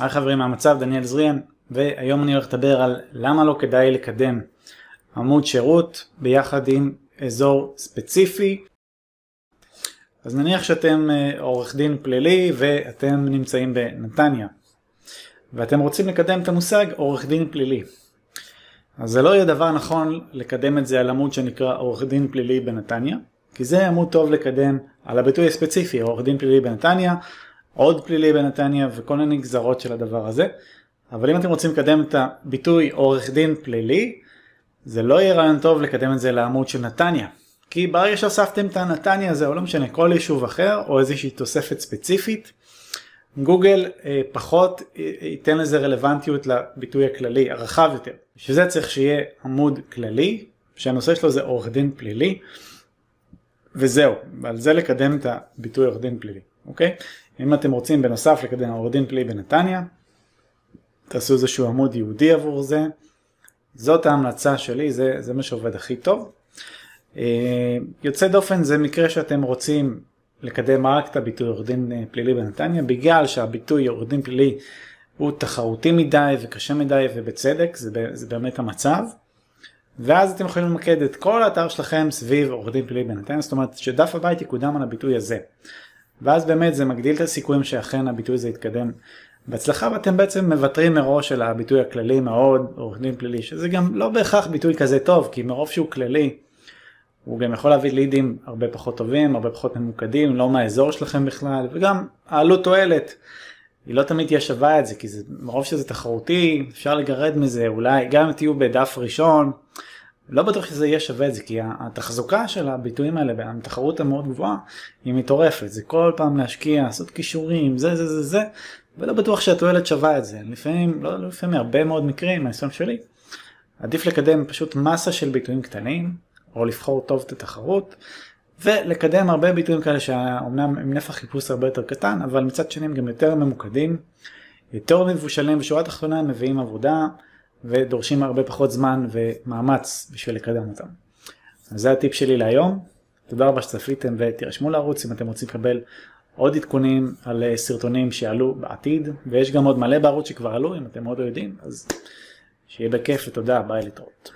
היי חברים מהמצב, דניאל זריאן, והיום אני הולך לדבר על למה לא כדאי לקדם עמוד שירות ביחד עם אזור ספציפי. אז נניח שאתם אה, עורך דין פלילי ואתם נמצאים בנתניה, ואתם רוצים לקדם את המושג עורך דין פלילי. אז זה לא יהיה דבר נכון לקדם את זה על עמוד שנקרא עורך דין פלילי בנתניה, כי זה עמוד טוב לקדם על הביטוי הספציפי, עורך דין פלילי בנתניה, עוד פלילי בנתניה וכל מיני גזרות של הדבר הזה. אבל אם אתם רוצים לקדם את הביטוי עורך דין פלילי, זה לא יהיה רעיון טוב לקדם את זה לעמוד של נתניה. כי ברגע שהוספתם את הנתניה הזה, או לא משנה, כל יישוב אחר, או איזושהי תוספת ספציפית, גוגל אה, פחות אה, ייתן לזה רלוונטיות לביטוי הכללי, הרחב יותר. בשביל זה צריך שיהיה עמוד כללי, שהנושא שלו זה עורך דין פלילי, וזהו, ועל זה לקדם את הביטוי עורך דין פלילי, אוקיי? אם אתם רוצים בנוסף לקדם עורך דין פלילי בנתניה, תעשו איזשהו עמוד ייעודי עבור זה. זאת ההמלצה שלי, זה, זה מה שעובד הכי טוב. אה, יוצא דופן זה מקרה שאתם רוצים לקדם רק את הביטוי עורך דין אה, פלילי בנתניה, בגלל שהביטוי עורך דין פלילי הוא תחרותי מדי וקשה מדי ובצדק, זה, זה באמת המצב. ואז אתם יכולים למקד את כל האתר שלכם סביב עורך דין פלילי בנתניה, זאת אומרת שדף הבית יקודם על הביטוי הזה. ואז באמת זה מגדיל את הסיכויים שאכן הביטוי הזה יתקדם. בהצלחה ואתם בעצם מוותרים מראש על הביטוי הכללי מאוד עורך דין פלילי שזה גם לא בהכרח ביטוי כזה טוב כי מרוב שהוא כללי הוא גם יכול להביא לידים הרבה פחות טובים הרבה פחות ממוקדים לא מהאזור שלכם בכלל וגם העלות תועלת היא לא תמיד תהיה שווה את זה כי זה מרוב שזה תחרותי אפשר לגרד מזה אולי גם אם תהיו בדף ראשון לא בטוח שזה יהיה שווה את זה, כי התחזוקה של הביטויים האלה, התחרות המאוד גבוהה, היא מטורפת. זה כל פעם להשקיע, לעשות כישורים, זה זה זה זה, ולא בטוח שהתועלת שווה את זה. לפעמים, לא, לא לפעמים, הרבה מאוד מקרים, מהניסיון שלי, עדיף לקדם פשוט מסה של ביטויים קטנים, או לבחור טוב את התחרות, ולקדם הרבה ביטויים כאלה שאומנם עם נפח חיפוש הרבה יותר קטן, אבל מצד שני הם גם יותר ממוקדים, יותר מבושלים, בשורה התחתונה הם מביאים עבודה. ודורשים הרבה פחות זמן ומאמץ בשביל לקדם אותם. אז זה הטיפ שלי להיום. תודה רבה שצפיתם ותירשמו לערוץ אם אתם רוצים לקבל עוד עדכונים על אה, סרטונים שיעלו בעתיד ויש גם עוד מלא בערוץ שכבר עלו אם אתם עוד לא יודעים אז שיהיה בכיף ותודה ביי להתראות.